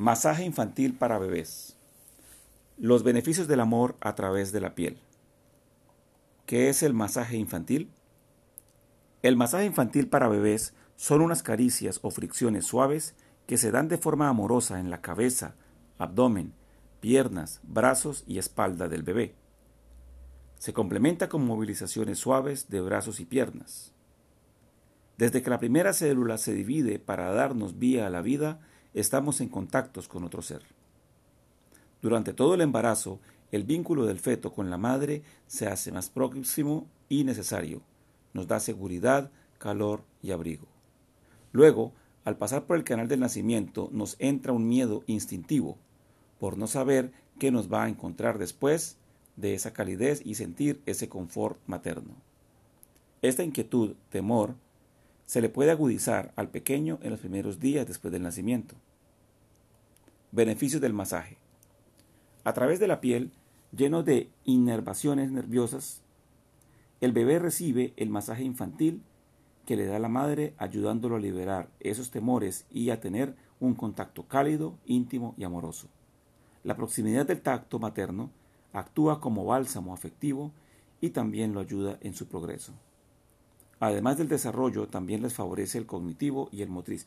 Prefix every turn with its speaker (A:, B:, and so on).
A: Masaje infantil para bebés. Los beneficios del amor a través de la piel. ¿Qué es el masaje infantil? El masaje infantil para bebés son unas caricias o fricciones suaves que se dan de forma amorosa en la cabeza, abdomen, piernas, brazos y espalda del bebé. Se complementa con movilizaciones suaves de brazos y piernas. Desde que la primera célula se divide para darnos vía a la vida, estamos en contactos con otro ser. Durante todo el embarazo, el vínculo del feto con la madre se hace más próximo y necesario. Nos da seguridad, calor y abrigo. Luego, al pasar por el canal del nacimiento, nos entra un miedo instintivo por no saber qué nos va a encontrar después de esa calidez y sentir ese confort materno. Esta inquietud, temor, se le puede agudizar al pequeño en los primeros días después del nacimiento. Beneficios del masaje. A través de la piel, lleno de inervaciones nerviosas, el bebé recibe el masaje infantil que le da la madre ayudándolo a liberar esos temores y a tener un contacto cálido, íntimo y amoroso. La proximidad del tacto materno actúa como bálsamo afectivo y también lo ayuda en su progreso. Además del desarrollo, también les favorece el cognitivo y el motriz.